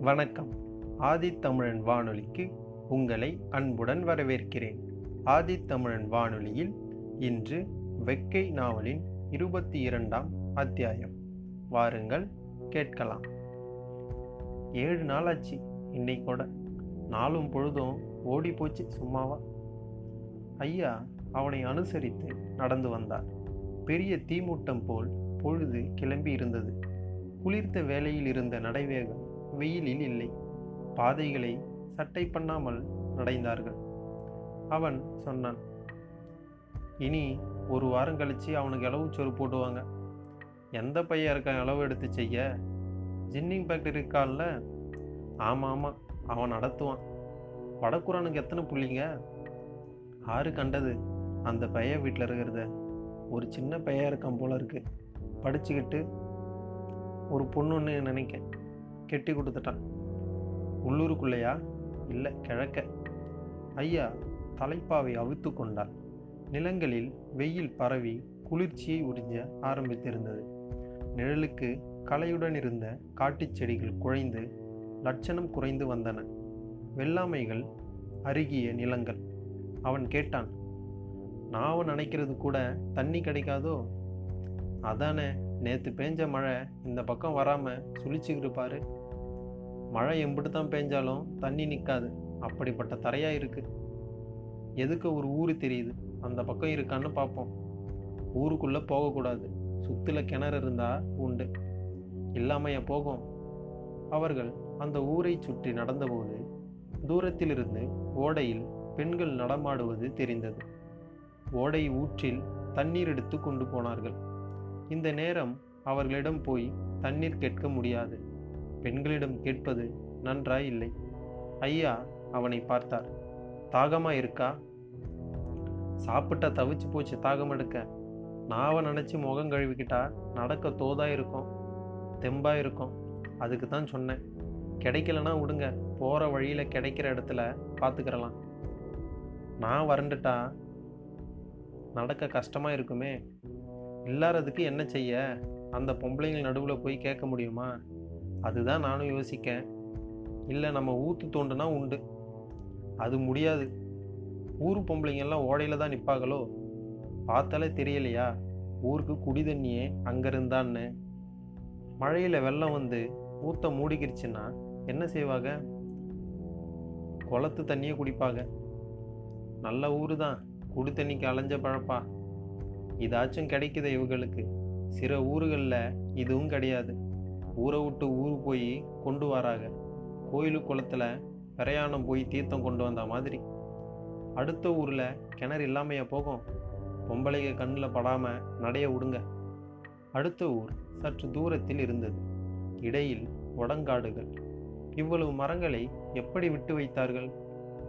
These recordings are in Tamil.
வணக்கம். ஆதித்தமிழன் வானொலிக்கு உங்களை அன்புடன் வரவேற்கிறேன். ஆதித்தமிழன் வானொலியில் இன்று வெக்கை நாவலின் இருபத்தி இரண்டாம் அத்தியாயம். வாருங்கள் கேட்கலாம். ஏழு நாளாச்சு ஆச்சு இன்னைக்கூட நாளும் பொழுதும் ஓடி போச்சு சும்மாவா? ஐயா அவனை அனுசரித்து நடந்து வந்தார். பெரிய தீமூட்டம் போல் பொழுது கிளம்பி இருந்தது குளிர்த்த வேலையில் இருந்த நடைவேகம் வெயிலில் இல்லை. பாதைகளை சட்டை பண்ணாமல் நடைந்தார்கள். அவன் சொன்னான் இனி ஒரு வாரம் கழித்து அவனுக்கு அளவு சோறு போடுவாங்க. எந்த பையன் இருக்கான் அளவு எடுத்து செய்ய? ஜின்னிங் ஃபேக்டரி இருக்கான்ல ஆமாம் ஆமாம் அவன் நடத்துவான். வடக்குறானுக்கு எத்தனை புள்ளிங்க? ஆறு கண்டது அந்த பையன் வீட்டில் இருக்கிறத. ஒரு சின்ன பையன் இருக்கான் போல இருக்கு. படிச்சுக்கிட்டு ஒரு பொண்ணுன்னு நினைக்கேன். கெட்டி கொடுத்துட்டான். உள்ளூருக்குள்ளேயா? இல்லை கிழக்க. ஐயா தலைப்பாவை அவித்து கொண்டார் நிலங்களில் வெயில் பரவி குளிர்ச்சியை உறிஞ்ச ஆரம்பித்திருந்தது. நிழலுக்கு கலையுடன் இருந்த காட்டுச் செடிகள் குழைந்து லட்சணம் குறைந்து வந்தன. வெள்ளாமைகள் அருகிய நிலங்கள். அவன் கேட்டான் நாவ நினைக்கிறது கூட தண்ணி கிடைக்காதோ? அதானே நேற்று பேஞ்ச மழை இந்த பக்கம் வராமல் சுழிச்சுக்கிட்டு பாரு. மழை எம்பிட்டு தான் பேஞ்சாலும் தண்ணி நிற்காது அப்படிப்பட்ட தரையாக இருக்குது எதுக்கு ஒரு ஊர் தெரியுது? அந்த பக்கம் இருக்கான்னு பார்ப்போம் ஊருக்குள்ளே போகக்கூடாது. சுத்தில் கிணறு இருந்தால் உண்டு. இல்லாமையா போகும். அவர்கள் அந்த ஊரை சுற்றி நடந்தபோது தூரத்திலிருந்து ஓடையில் பெண்கள் நடமாடுவது தெரிந்தது. ஓடை ஊற்றில் தண்ணீர் எடுத்து கொண்டு போனார்கள். இந்த நேரம் அவர்களிடம் போய் தண்ணீர் கேட்க முடியாது. பெண்களிடம் கேட்பது நன்றாய் இல்லை ஐயா அவனை பார்த்தார். தாகமா இருக்கா? சாப்பிட்டா தவிச்சு போச்சு தாகம் எடுக்க நாவை நினச்சி முகம் கழுவிக்கிட்டா நடக்க தோதா இருக்கும் தெம்பா இருக்கும். அதுக்கு தான் சொன்னேன். கிடைக்கலனா விடுங்க போகிற வழியில் கிடைக்கிற இடத்துல பார்த்துக்கிறலாம் நான் வறண்டுட்டா? நடக்க கஷ்டமாக இருக்குமே. இல்லாததுக்கு என்ன செய்ய? அந்த பொம்பளைங்கள் நடுவில் போய் கேட்க முடியுமா? அதுதான் நானும் யோசிக்கேன். இல்லை நம்ம ஊத்து தோண்டுனா உண்டு. அது முடியாது. ஊர் பொம்பளைங்கெல்லாம் ஓடையில் தான் நிற்பாங்களோ பார்த்தாலே தெரியலையா? ஊருக்கு குடி தண்ணியே அங்கே இருந்தான்னு. மழையில் வெள்ளம் வந்து ஊத்த மூடிக்கிருச்சுன்னா என்ன செய்வாங்க? குளத்து தண்ணியே குடிப்பாங்க. நல்ல ஊர் தான். குடி தண்ணிக்கு அலைஞ்ச பழப்பா. இதாச்சும் கிடைக்குது இவங்களுக்கு. சில ஊர்களில் இதுவும் கிடையாது. ஊரை விட்டு ஊர் போய் கொண்டு வராங்க கோயிலு குளத்தில் பிரயாணம் போய் தீர்த்தம் கொண்டு வந்த மாதிரி. அடுத்த ஊரில் கிணறு இல்லாமையா போகும். பொம்பளைங்க கண்ணில் படாமல் நடைய விடுங்க. அடுத்த ஊர் சற்று தூரத்தில் இருந்தது. இடையில் உடங்காடுகள் இவ்வளவு மரங்களை எப்படி விட்டு வைத்தார்கள்?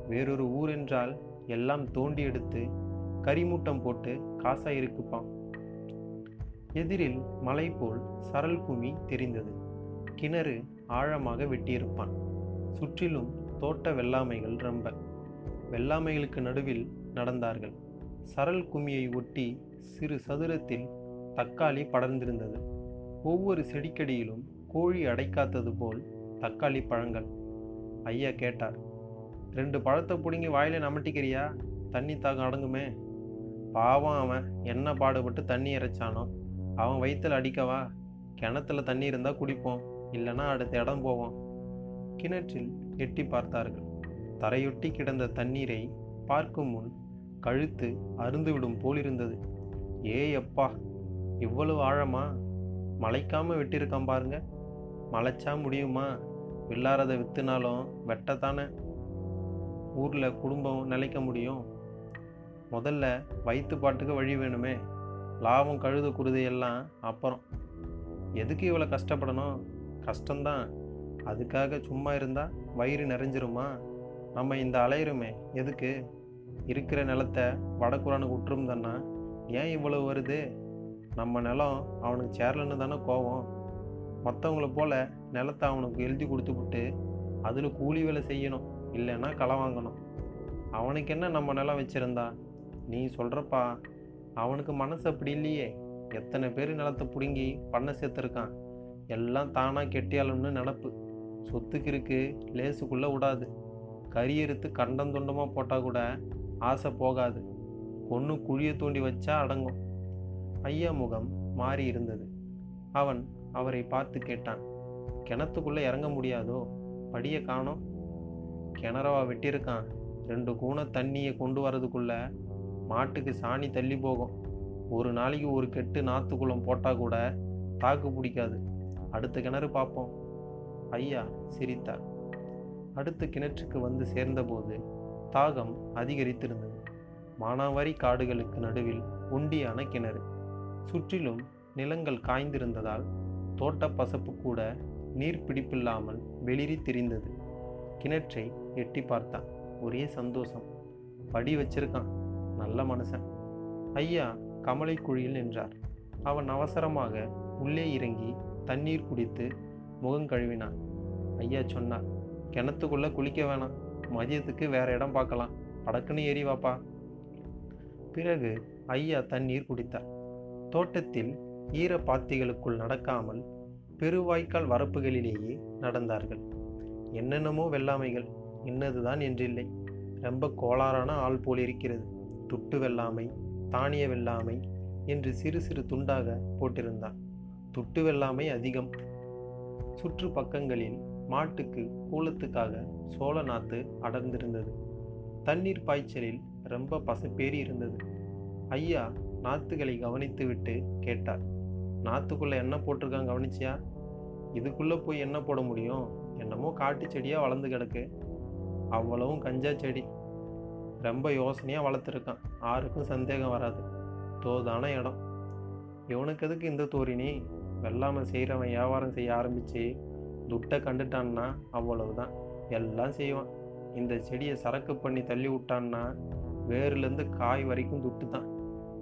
வேறொரு ஊர் என்றால் எல்லாம் தோண்டி எடுத்து கரிமூட்டம் போட்டு காசாக இருக்குப்பான் எதிரில் மலை போல் சரல் குமி தெரிந்தது. கிணறு ஆழமாக வெட்டியிருப்பான். சுற்றிலும் தோட்ட வெள்ளாமைகள் ரொம்ப. வெள்ளாமைகளுக்கு நடுவில் நடந்தார்கள். சரல் குமியை ஒட்டி சிறு சதுரத்தில் தக்காளி படர்ந்திருந்தது. ஒவ்வொரு செடிக்கடியிலும் கோழி அடைக்காத்தது போல் தக்காளி பழங்கள். ஐயா கேட்டார் ரெண்டு பழத்தை பிடுங்கி வாயில நமட்டிக்கிறியா? தண்ணி தாகம் அடங்குமே. பாவம் அவன். என்ன பாடுபட்டு தண்ணி இறைச்சானோ? அவன் வயிற்றில் அடிக்கவா? கிணத்துல தண்ணி இருந்தால் குடிப்போம் இல்லைன்னா அடுத்த இடம் போவோம். கிணற்றில் எட்டி பார்த்தார்கள். தரையொட்டி கிடந்த தண்ணீரை பார்க்கும் முன் கழுத்து அருந்துவிடும் போலிருந்தது ஏ எப்பா இவ்வளவு ஆழமா? மலைக்காம வெட்டியிருக்கான் பாருங்க. மலைச்சா முடியுமா? வில்லாரதை வித்துனாலும் வெட்டத்தானே? ஊரில் குடும்பம் நிலைக்க முடியும்? முதல்ல வயிற்று பாட்டுக்கு வழி வேணுமே. லாபம் கழுது குருதி எல்லாம் அப்புறம். எதுக்கு இவ்வளோ கஷ்டப்படணும்? கஷ்டம்தான். அதுக்காக சும்மா இருந்தால் வயிறு நிறைஞ்சிருமா? நம்ம இந்த அலையிறோமே எதுக்கு? இருக்கிற நிலத்தை வடக்குறானுக்கு விட்டுருந்தன்னா ஏன் இவ்வளோ வருது? நம்ம நிலம் அவனுக்கு சேரலன்னு தானே கோவம். மற்றவங்கள போல் நிலத்தை அவனுக்கு எழுதி கொடுத்துப்புட்டு அதில் கூலி வேலை செய்யணும் இல்லைன்னா களை வாங்கணும். அவனுக்கு என்ன நம்ம நிலம் வச்சுருந்தா? நீ சொல்கிறப்பா அவனுக்கு மனசு அப்படி இல்லையே. எத்தனை பேர் நிலத்தை பிடுங்கி பண்ண சேர்த்துருக்கான் எல்லாம் தானாக கெட்டியாலும்னு நினப்பு. சொத்துக்கு இருக்கு லேசுக்குள்ளே விடாது. கறி எடுத்து கண்டம் துண்டமாக போட்டால் கூட ஆசை போகாது. கொன்று குழியை தூண்டி வச்சா அடங்கும். ஐயா முகம் மாறி இருந்தது. அவன் அவரை பார்த்து கேட்டான் கிணத்துக்குள்ளே இறங்க முடியாதோ? படியை காணோம்? கிணறவா வெட்டியிருக்கான். ரெண்டு கூனை தண்ணியை கொண்டு வரதுக்குள்ளே மாட்டுக்கு சாணி தள்ளி போகும். ஒரு நாளைக்கு ஒரு கெட்டு நாத்துக்குளம் போட்டால் கூட தாக்கு பிடிக்காது. அடுத்த கிணறு பார்ப்போம். ஐயா சிரித்தார். அடுத்த கிணற்றுக்கு வந்து சேர்ந்தபோது தாகம் அதிகரித்திருந்தது. மானாவாரி காடுகளுக்கு நடுவில் உண்டியான கிணறு. சுற்றிலும் நிலங்கள் காய்ந்திருந்ததால் தோட்ட பசப்பு கூட நீர் பிடிப்பில்லாமல் வெளிரி தெரிந்தது. கிணற்றை எட்டி பார்த்தான். ஒரே சந்தோஷம். படி வச்சிருக்கான். நல்ல மனுஷன். ஐயா கமலை குழியில் நின்றார். அவன் அவசரமாக உள்ளே இறங்கி தண்ணீர் குடித்து முகம் கழுவினான். ஐயா சொன்னார் கிணத்துக்குள்ளே குளிக்க வேணாம். மதியத்துக்கு வேற இடம் பார்க்கலாம். படக்குன்னு ஏறி வாப்பா. பிறகு ஐயா தண்ணீர் குடித்தார். தோட்டத்தில் ஈர பாத்திகளுக்குள் நடக்காமல் பெருவாய்க்கால் வரப்புகளிலேயே நடந்தார்கள். என்னென்னமோ வெள்ளாமைகள். இன்னதுதான் என்றில்லை. ரொம்ப கோளாறான ஆள் போல் இருக்கிறது துட்டு வெள்ளாமை தானிய வெள்ளாமை என்று சிறு சிறு துண்டாக போட்டிருந்தான். துட்டு வெள்ளாமை அதிகம். சுற்று பக்கங்களில் மாட்டுக்கு கூலத்துக்காக சோழ நாத்து அடர்ந்திருந்தது. தண்ணீர் பாய்ச்சலில் ரொம்ப பசப்பேறி இருந்தது. ஐயா நாத்துகளை கவனித்துவிட்டு கேட்டார். நாத்துக்குள்ள என்ன போட்டிருக்காங்க கவனிச்சியா? இதுக்குள்ளே போய் என்ன போட முடியும்? என்னமோ காட்டு செடியாக வளர்ந்து கிடக்கு. அவ்வளவும் கஞ்சா செடி. ரொம்ப யோசனையாக வளர்த்துருக்கான். யாருக்கும் சந்தேகம் வராது. தோதான இடம். இவனுக்கு எதுக்கு இந்த தோரினி வெள்ளாமை செய்கிறவன் வியாபாரம் செய்ய ஆரம்பித்து துட்டை கண்டுட்டான்னா அவ்வளவுதான். எல்லாம் செய்வான். இந்த செடியை சரக்கு பண்ணி தள்ளி விட்டான்னா வேர்லேருந்து காய் வரைக்கும் துட்டு தான்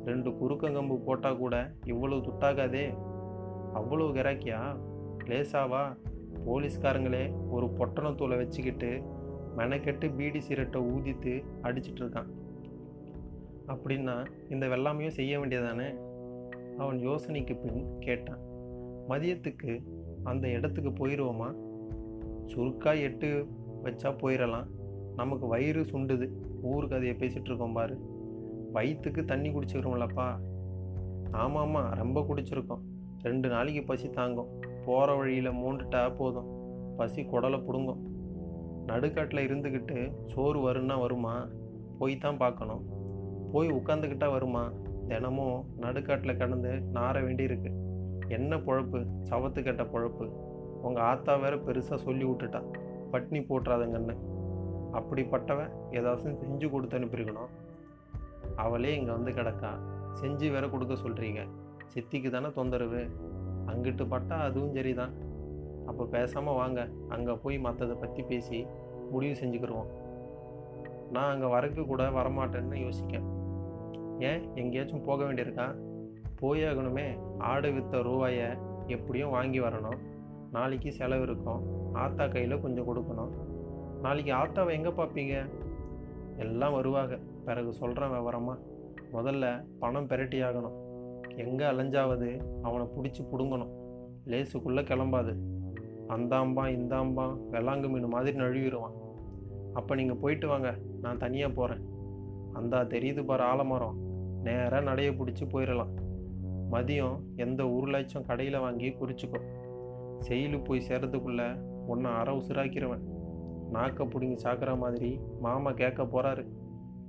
ரெண்டு குறுக்கங்கம்பு போட்டால் கூட இவ்வளவு துட்டாகாதே. அவ்வளவு கிராக்கியா? லேசாவா? போலீஸ்காரங்களே ஒரு பொட்டணத்தூளை வச்சுக்கிட்டு மெனக்கெட்டு பீடி சிரட்டை ஊதித்து அடிச்சிட்டு இருக்கான் அப்படின்னா இந்த வெள்ளாமையும் செய்ய வேண்டியதானே? அவன் யோசனைக்கு பின் கேட்டான். மதியத்துக்கு அந்த இடத்துக்கு போயிடுவோமா சுருக்காக எட்டு வச்சா போயிடலாம் நமக்கு வயிறு சுண்டுது. ஊருக்கு அதையை பேசிகிட்டு இருக்கோம் பாரு. வயிற்றுக்கு தண்ணி குடிச்சிக்கிறோம்லப்பா ஆமாம் ஆமாம் ரொம்ப குடிச்சிருக்கோம். ரெண்டு நாளைக்கு பசி தாங்கும். போகிற வழியில் மூண்டுட்டா போதும். பசி குடலை பிடுங்கும். நடுக்காட்டில் இருந்துக்கிட்டு சோறு வருன்னா வருமா? போய் தான் பார்க்கணும். போய் உட்காந்துக்கிட்டா வருமா? தினமும் நடுக்காட்டில் கடந்து நார வேண்டியிருக்கு. என்ன பொழப்பு? சவத்து கட்ட பொழப்பு. உங்கள் ஆத்தா வேற பெருசாக சொல்லி விட்டுட்டா. பட்னி போட்டுறாதங்கன்னு அப்படிப்பட்டவன் ஏதாச்சும் செஞ்சு கொடுத்து அனுப்பியிருக்கணும். அவளே இங்கே வந்து கிடக்கா. செஞ்சு வேற கொடுக்க சொல்கிறீங்க சித்திக்கு தானே தொந்தரவு. அங்கிட்டு பட்டா அதுவும் சரிதான். அப்போ பேசாமல் வாங்க. அங்கே போய் மற்றதை பற்றி பேசி முடிவு செஞ்சுக்கிடுவோம் நான் அங்கே வரக்கு கூட வரமாட்டேன்னு யோசிக்கேன். ஏன்? எங்கேயாச்சும் போக வேண்டியிருக்கா? போயாகணுமே. ஆடு வித்த ரூபாயை எப்படியும் வாங்கி வரணும். நாளைக்கு செலவு இருக்கும். ஆத்தா கையில் கொஞ்சம் கொடுக்கணும். நாளைக்கு ஆத்தாவை எங்கே பார்ப்பீங்க எல்லாம் வருவாங்க பிறகு சொல்கிறேன் விவரமா. முதல்ல பணம் பெரட்டி ஆகணும். எங்கே அலைஞ்சாவது அவனை பிடிச்சி பிடுங்கணும். லேசுக்குள்ளே கிளம்பாது. அந்தாம்பா இந்தாம்பா வெள்ளாங்கு மீன் மாதிரி நழுவிடுவான். அப்போ நீங்கள் போயிட்டு வாங்க நான் தனியாக போகிறேன் அந்தா தெரியுது பாரு ஆலமரம். நேராக நடைய பிடிச்சி போயிடலாம் மதியம் எந்த உருளாச்சும் கடையில் வாங்கி குறிச்சிக்கோ. செயலு போய் சேர்றதுக்குள்ளே ஒன்றை அற உசுராக்கிறவன் நாக்க பிடுங்கி சாக்கிற மாதிரி மாமா கேட்க போகிறாரு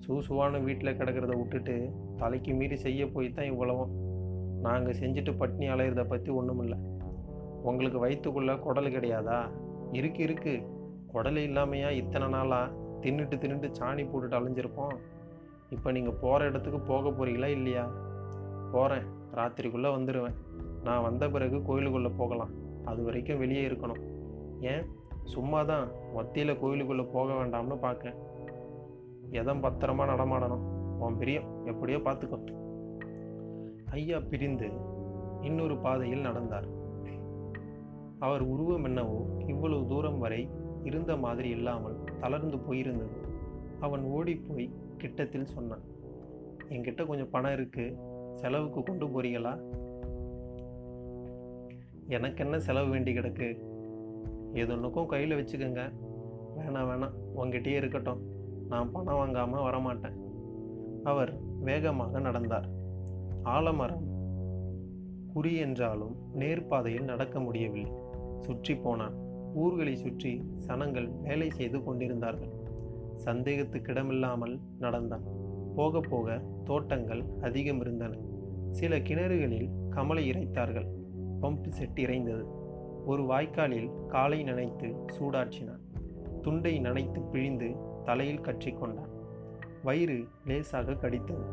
சூசுவான வீட்டில் கிடக்கிறத விட்டுட்டு தலைக்கு மீறி செய்ய போய் தான் இவ்வளவும். நாங்கள் செஞ்சுட்டு பட்னி அலையிறத பற்றி ஒன்றும் இல்லை உங்களுக்கு வயிற்றுக்குள்ளே குடல் கிடையாதா? இருக்கு இருக்கு. குடல் இல்லாமையா இத்தனை நாளாக தின்னுட்டு தின்னுட்டு சாணி போட்டுட்டு அலைஞ்சிருப்போம். இப்போ நீங்கள் போகிற இடத்துக்கு போக போகிறீங்களா இல்லையா? போகிறேன் ராத்திரிக்குள்ளே வந்துடுவேன் நான் வந்த பிறகு கோயிலுக்குள்ளே போகலாம். அது வரைக்கும் வெளியே இருக்கணும். ஏன்? சும்மா தான் மத்தியில் கோயிலுக்குள்ளே போக வேண்டாம்னு பார்க்கேன் எதம் பத்திரமா நடமாடணும். உன் பிரியம். எப்படியோ பார்த்துக்கோ ஐயா பிரிந்து இன்னொரு பாதையில் நடந்தார். அவர் உருவம் என்னவோ இவ்வளவு தூரம் வரை இருந்த மாதிரி இல்லாமல் தளர்ந்து போயிருந்தது. அவன் ஓடிப்போய் கிட்டத்தில் சொன்னான் என்கிட்ட கொஞ்சம் பணம் இருக்கு. செலவுக்கு கொண்டு போறீங்களா? எனக்கு என்ன செலவு வேண்டி கிடக்கு? எதுனுக்கும் கையில் வச்சுக்கோங்க. வேணாம் வேணாம். உங்ககிட்டயே இருக்கட்டும். நான் பணம் வாங்காமல் வரமாட்டேன். அவர் வேகமாக நடந்தார். ஆலமரம் குறி என்றாலும் நேர்பாதையில் நடக்க முடியவில்லை. சுற்றி போனான் ஊர்களை சுற்றி சனங்கள் வேலை செய்து கொண்டிருந்தார்கள். சந்தேகத்துக்கிடமில்லாமல் நடந்தான். போக போக தோட்டங்கள் அதிகம் இருந்தன சில கிணறுகளில் கமலை இறைத்தார்கள். Pump set இறைந்தது. ஒரு வாய்க்காலில் காலை நனைத்து சூடாற்றினான். துண்டை நனைத்து பிழிந்து தலையில் கற்றிக்கொண்டான் வயிறு லேசாக கடித்தது.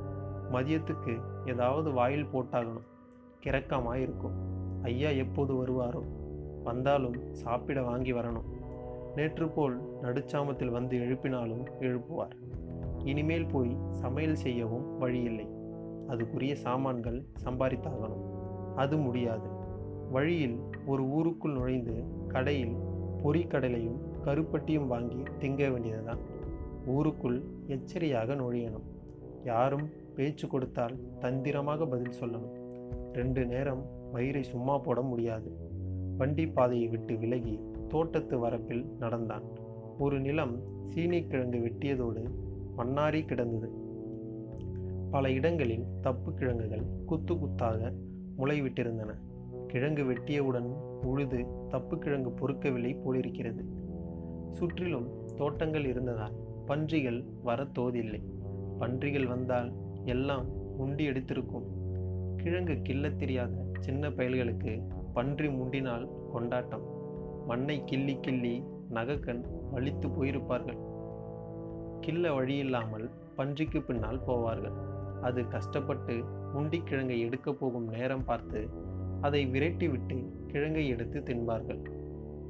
மதியத்துக்கு ஏதாவது வாயில் போட்டாகணும். கிறக்கமாக இருக்கும் ஐயா எப்போது வருவாரோ? வந்தாலும் சாப்பிட வாங்கி வரணும். நேற்று போல் நடுச்சாமத்தில் வந்து எழுப்பினாலும் எழுப்புவார். இனிமேல் போய் சமையல் செய்யவும் வழியில்லை. அதுக்குரிய சாமான்கள் சம்பாதித்தாகணும் அது முடியாது. வழியில் ஒரு ஊருக்குள் நுழைந்து கடையில் பொறிக்கடலையும் கருப்பட்டியும் வாங்கி திங்க வேண்டியதுதான். ஊருக்குள் எச்சரியாக நுழையணும். யாரும் பேச்சு கொடுத்தால் தந்திரமாக பதில் சொல்லணும். ரெண்டு நேரம் வயிறை சும்மா போட முடியாது. வண்டி பாதையை விட்டு விலகி தோட்டத்து வரப்பில் நடந்தான். ஒரு நிலம் சீனிக்கிழங்கு வெட்டியதோடு மண்ணாரி கிடந்தது. பல இடங்களில் தப்பு கிழங்குகள் குத்து குத்தாக முளைவிட்டிருந்தன. கிழங்கு வெட்டியவுடன் உழுது தப்பு கிழங்கு பொறுக்கவில்லை போலிருக்கிறது. சுற்றிலும் தோட்டங்கள் இருந்ததால் பன்றிகள் வர தோதில்லை பன்றிகள் வந்தால் எல்லாம் உண்டி எடுத்திருக்கும். கிழங்கு கிள்ளத் தெரியாத சின்ன பயல்களுக்கு பன்றி முண்டினால் கொண்டாட்டம். மண்ணை கிள்ளி கிள்ளி நகக்கண் வலித்து போயிருப்பார்கள். கிள்ள வழியில்லாமல் பன்றிக்கு பின்னால் போவார்கள். அது கஷ்டப்பட்டு முண்டி கிழங்கை எடுக்கப் போகும் நேரம் பார்த்து அதை விரட்டிவிட்டு கிழங்கை எடுத்து தின்பார்கள்.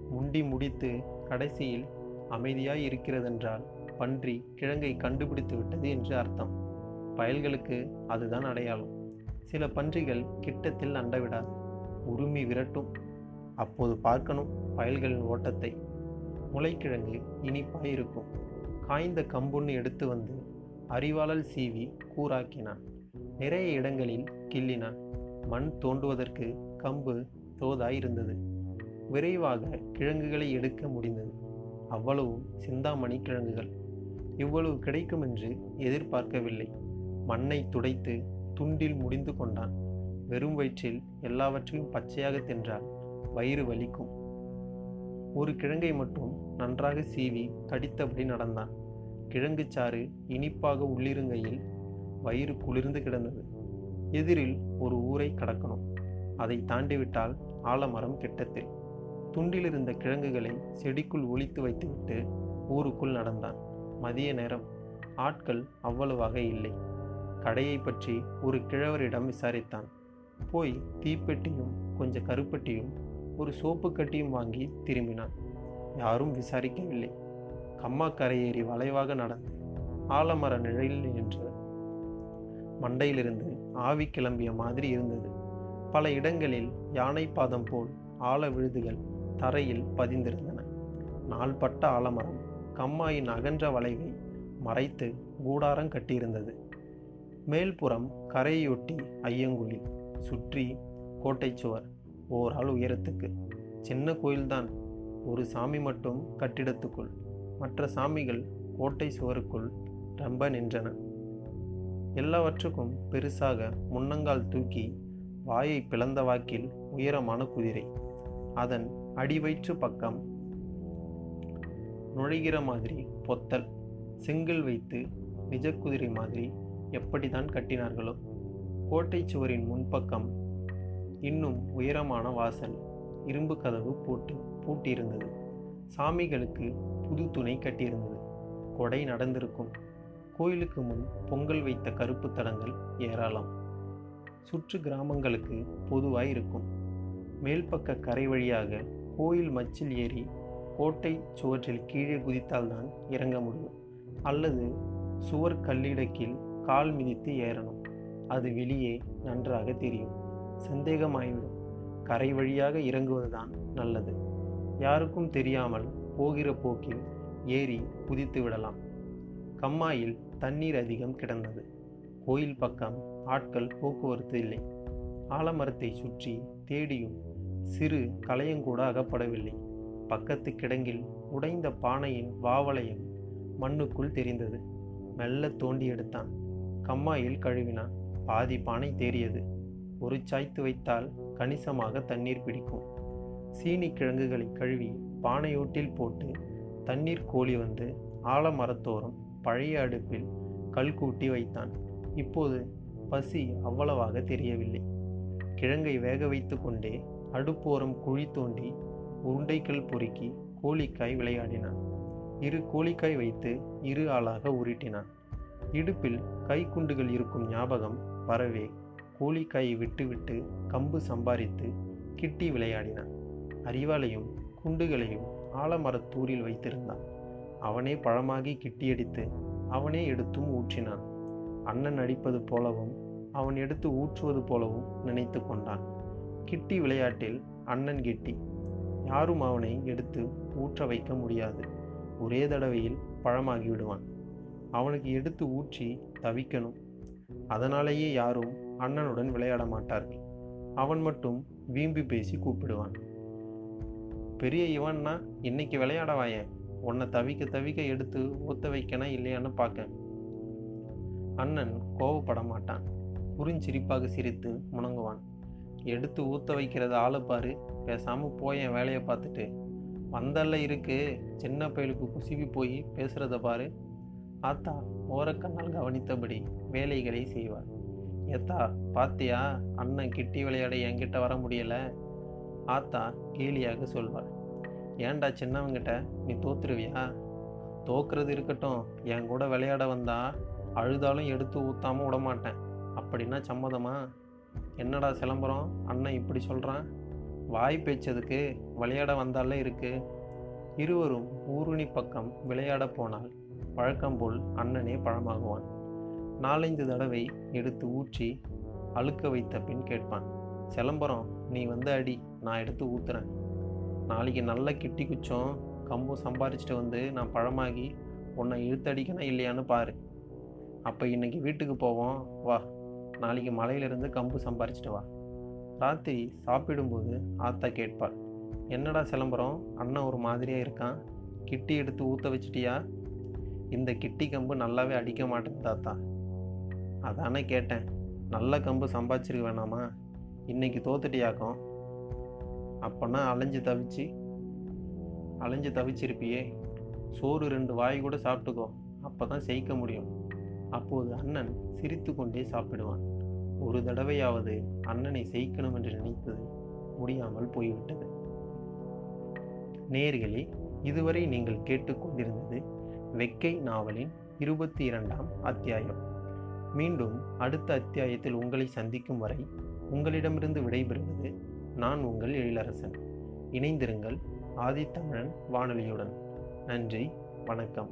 முண்டி முடித்து கடைசியில் அமைதியாய் இருக்கிறதென்றால் பன்றி கிழங்கை கண்டுபிடித்து விட்டது என்று அர்த்தம். பயல்களுக்கு அதுதான் அடையாளம். சில பன்றிகள் கிட்டத்தில் அண்டவிடாது. உருமி விரட்டும். அப்போது பார்க்கணும் பயல்களின் ஓட்டத்தை. முளைக்கிழங்கு இனிப்பாய் இருக்கும். காய்ந்த கம்புன்னு எடுத்து வந்து அறிவாளல் சீவி கூராக்கினான் நிறைய இடங்களில் கிள்ளினான். மண் தோண்டுவதற்கு கம்பு தோதாயிருந்தது. விரைவாக கிழங்குகளை எடுக்க முடிந்தது. அவ்வளவும் சிந்தாமணி கிழங்குகள். இவ்வளவு கிடைக்கும் என்று எதிர்பார்க்கவில்லை. மண்ணை துடைத்து துண்டில் முடிந்து கொண்டான். வெறும் வயிற்றில் எல்லாவற்றையும் பச்சையாக தின்றால் வயிறு வலிக்கும். ஒரு கிழங்கை மட்டும் நன்றாக சீவி கடித்தபடி நடந்தான். கிழங்கு சாறு இனிப்பாக உள்ளிருங்கையில் வயிறு குளிர்ந்து கிடந்தது. எதிரில் ஒரு ஊரை கடக்கணும். அதை தாண்டிவிட்டால் ஆலமரம் கிட்டத்தில். துண்டிலிருந்த கிழங்குகளை செடிக்குள் ஒழித்து வைத்துவிட்டு ஊருக்குள் நடந்தான். மதிய நேரம். ஆட்கள் அவ்வளவாக இல்லை. கடையை பற்றி ஒரு கிழவரிடம் விசாரித்தான். போய் தீப்பெட்டியும் கொஞ்சம் கருப்பட்டியும் ஒரு சோப்பு கட்டியும் வாங்கி திரும்பினான். யாரும் விசாரிக்கவில்லை. கம்மா கரையேறி வளைவாக நடந்து ஆலமர நிழலில் நின்று மண்டையிலிருந்து ஆவி கிளம்பிய மாதிரி இருந்தது. பல இடங்களில் யானை பாதம் போல் ஆழ விழுதுகள் தரையில் பதிந்திருந்தன. நாள்பட்ட ஆலமரம் கம்மாயின் அகன்ற வளைவை மறைத்து கூடாரம் கட்டியிருந்தது. மேல்புறம் கரையொட்டி ஐயங்குழி சுற்றி கோட்டை சுவர் ஓராள் உயரத்துக்கு. சின்ன கோயில்தான். ஒரு சாமி மட்டும் கட்டிடத்துக்குள். மற்ற சாமிகள் கோட்டை சுவருக்குள் ரொம்ப நின்றன. எல்லாவற்றுக்கும் பெருசாக முன்னங்கால் தூக்கி வாயை பிளந்த வாக்கில் உயரமான குதிரை. அதன் அடிவயிற்று பக்கம் நுழைகிற மாதிரி பொத்தல். செங்கல் வைத்து நிஜ குதிரை மாதிரி எப்படிதான் கட்டினார்களோ. கோட்டை சுவரின் முன்பக்கம் இன்னும் உயரமான வாசல் இரும்பு கதவு போட்டு பூட்டியிருந்தது. சாமிகளுக்கு புது துணை கட்டியிருந்தது. கொடை நடந்திருக்கும். கோயிலுக்கு முன் பொங்கல் வைத்த கருப்பு தடங்கள் ஏராளம். சுற்று கிராமங்களுக்கு பொதுவாய் இருக்கும். மேல்பக்க கரை வழியாக கோயில் மச்சில் ஏறி கோட்டை சுவற்றில் கீழே குதித்தால்தான் இறங்க முடியும். அல்லது சுவர் கல்லிடக்கில் கால் மிதித்து ஏறணும். அது வெளியே நன்றாக தெரியும். சந்தேகமாய்விடும். கரை வழியாக இறங்குவதுதான் நல்லது. யாருக்கும் தெரியாமல் போகிற போக்கில் ஏறி குதித்து விடலாம். கம்மாயில் தண்ணீர் அதிகம் கிடந்தது. கோயில் பக்கம் ஆட்கள் போக்குவரத்து இல்லை. ஆலமரத்தை சுற்றி தேடியும் சிறு களையங்கூட அகப்படவில்லை. பக்கத்து கிடங்கில் உடைந்த பானையின் வாவளையம் மண்ணுக்குள் தெரிந்தது. மெல்ல தோண்டி எடுத்தான். கம்மாயில் கழுவினான். பாதி பானை தேறியது. ஒரு சாய்த்து வைத்தால் கணிசமாக தண்ணீர் பிடிக்கும். சீனி கிழங்குகளை கழுவி பானையோட்டில் போட்டு தண்ணீர் கோழி வந்து ஆலமரத்தோறும் பழைய அடுப்பில் கல் கூட்டி வைத்தான். இப்போது பசி அவ்வளவாக தெரியவில்லை. கிழங்கை வேக வைத்து கொண்டே அடுப்போரம் குழி தோண்டி உருண்டைக்கல் பொறுக்கி கோழிக்காய் விளையாடினான். இரு கோழிக்காய் வைத்து இரு ஆளாக உருட்டினான். இடுப்பில் கைக்குண்டுகள் இருக்கும் ஞாபகம் வரவே கோழிக்காயை விட்டுவிட்டு கம்பு சம்பாரித்து கிட்டி விளையாடினான். அறிவாளையும் குண்டுகளையும் ஆலமரத்தூரில் வைத்திருந்தான். அவனே பழமாகி கிட்டியடித்து அவனே எடுத்தும் ஊற்றினான். அண்ணன் அடிப்பது போலவும் அவன் எடுத்து ஊற்றுவது போலவும் நினைத்து கொண்டான். கிட்டி விளையாட்டில் அண்ணன் கிட்டி யாரும் அவனை எடுத்து ஊற்ற வைக்க முடியாது. ஒரே தடவையில் பழமாகி விடுவான். அவனுக்கு எடுத்து ஊற்றி தவிக்கணும். அதனாலேயே யாரும் அண்ணனுடன் விளையாட மாட்டார்கள். அவன் மட்டும் வீம்பி பேசி கூப்பிடுவான். பெரிய இவன்னா இன்னைக்கு விளையாடவாயேன் உன்னை தவிக்க தவிக்க எடுத்து ஊத்த வைக்கனா இல்லையான்னு பார்க்க அண்ணன் கோவப்பட மாட்டான். புரிஞ்சிரிப்பாக சிரித்து முணங்குவான். எடுத்து ஊத்த வைக்கிறது ஆளை பாரு. பேசாமல் போய் என் வேலையை பார்த்துட்டு. வந்தல்ல இருக்கு. சின்ன பயலுக்கு குசிவி போய் பேசுகிறத பாரு. ஆத்தா ஓரக்கண்ணால் கவனித்தபடி வேலைகளை செய்வார் ஏத்தா பாத்தியா? அண்ணன் கிட்டி விளையாட என்கிட்ட வர முடியல. ஆத்தா கேலியாக சொல்வாள். ஏன்டா சின்னவங்கிட்ட நீ தோத்துருவியா? தோக்குறது இருக்கட்டும். என் கூட விளையாட வந்தா அழுதாலும் எடுத்து ஊத்தாம விடமாட்டேன். அப்படின்னா சம்மதமா? என்னடா சிலம்பரம்? அண்ணன் இப்படி சொல்கிறான் வாய் பேச்சதுக்கு விளையாட வந்தாலே இருக்கு. இருவரும் ஊருணி பக்கம் விளையாட போனால் வழக்கம் போல் அண்ணனே பழமாகுவான். நாலஞ்சு தடவை எடுத்து ஊற்றி அழுக்க வைத்த பின் கேட்பான் சிலம்பரம் நீ வந்து அடி நான் எடுத்து ஊத்துறேன். நாளைக்கு நல்ல கிட்டி குச்சம் கம்பு சம்பாரிச்சிட்டு வந்து நான் பழமாகி உன்னை இழுத்தடிக்கணும் இல்லையான்னு பாரு. அப்போ இன்னைக்கு வீட்டுக்கு போவோம் வா. நாளைக்கு மலையிலிருந்து கம்பு சம்பாரிச்சிட்டு வா. ராத்திரி சாப்பிடும்போது ஆத்தா கேட்பாள் என்னடா சிலம்பரம் அண்ணன் ஒரு மாதிரியாக இருக்கான். கிட்டி எடுத்து ஊற்ற வச்சிட்டியா? இந்த கிட்டி கம்பு நல்லாவே அடிக்க மாட்டேன் தாத்தா. அதானே கேட்டேன். நல்ல கம்பு சம்பாதிச்சிருக்க வேணாமா? இன்னைக்கு தோத்துட்டியாக்கும். அப்போனா அலைஞ்சு தவிச்சு அலைஞ்சு தவிச்சிருப்பியே. சோறு ரெண்டு வாய் கூட சாப்பிட்டுக்கோ. அப்போ தான் செய்க்க முடியும். அப்போது அண்ணன் சிரித்து கொண்டே சாப்பிடுவான். ஒரு தடவையாவது அண்ணனை செய்க்கணும் என்று நினைத்தது முடியாமல் போய்விட்டது. நேர்களே இதுவரை நீங்கள் கேட்டுக்கொண்டிருந்தது வெக்கை நாவலின் இருபத்தி இரண்டாம் அத்தியாயம். மீண்டும் அடுத்த அத்தியாயத்தில் உங்களை சந்திக்கும் வரை உங்களிடமிருந்து விடைபெறுவது நான் உங்கள் எழிலரசன். இணைந்திருங்கள் ஆதித்தமிழன் வானொலியுடன். நன்றி வணக்கம்.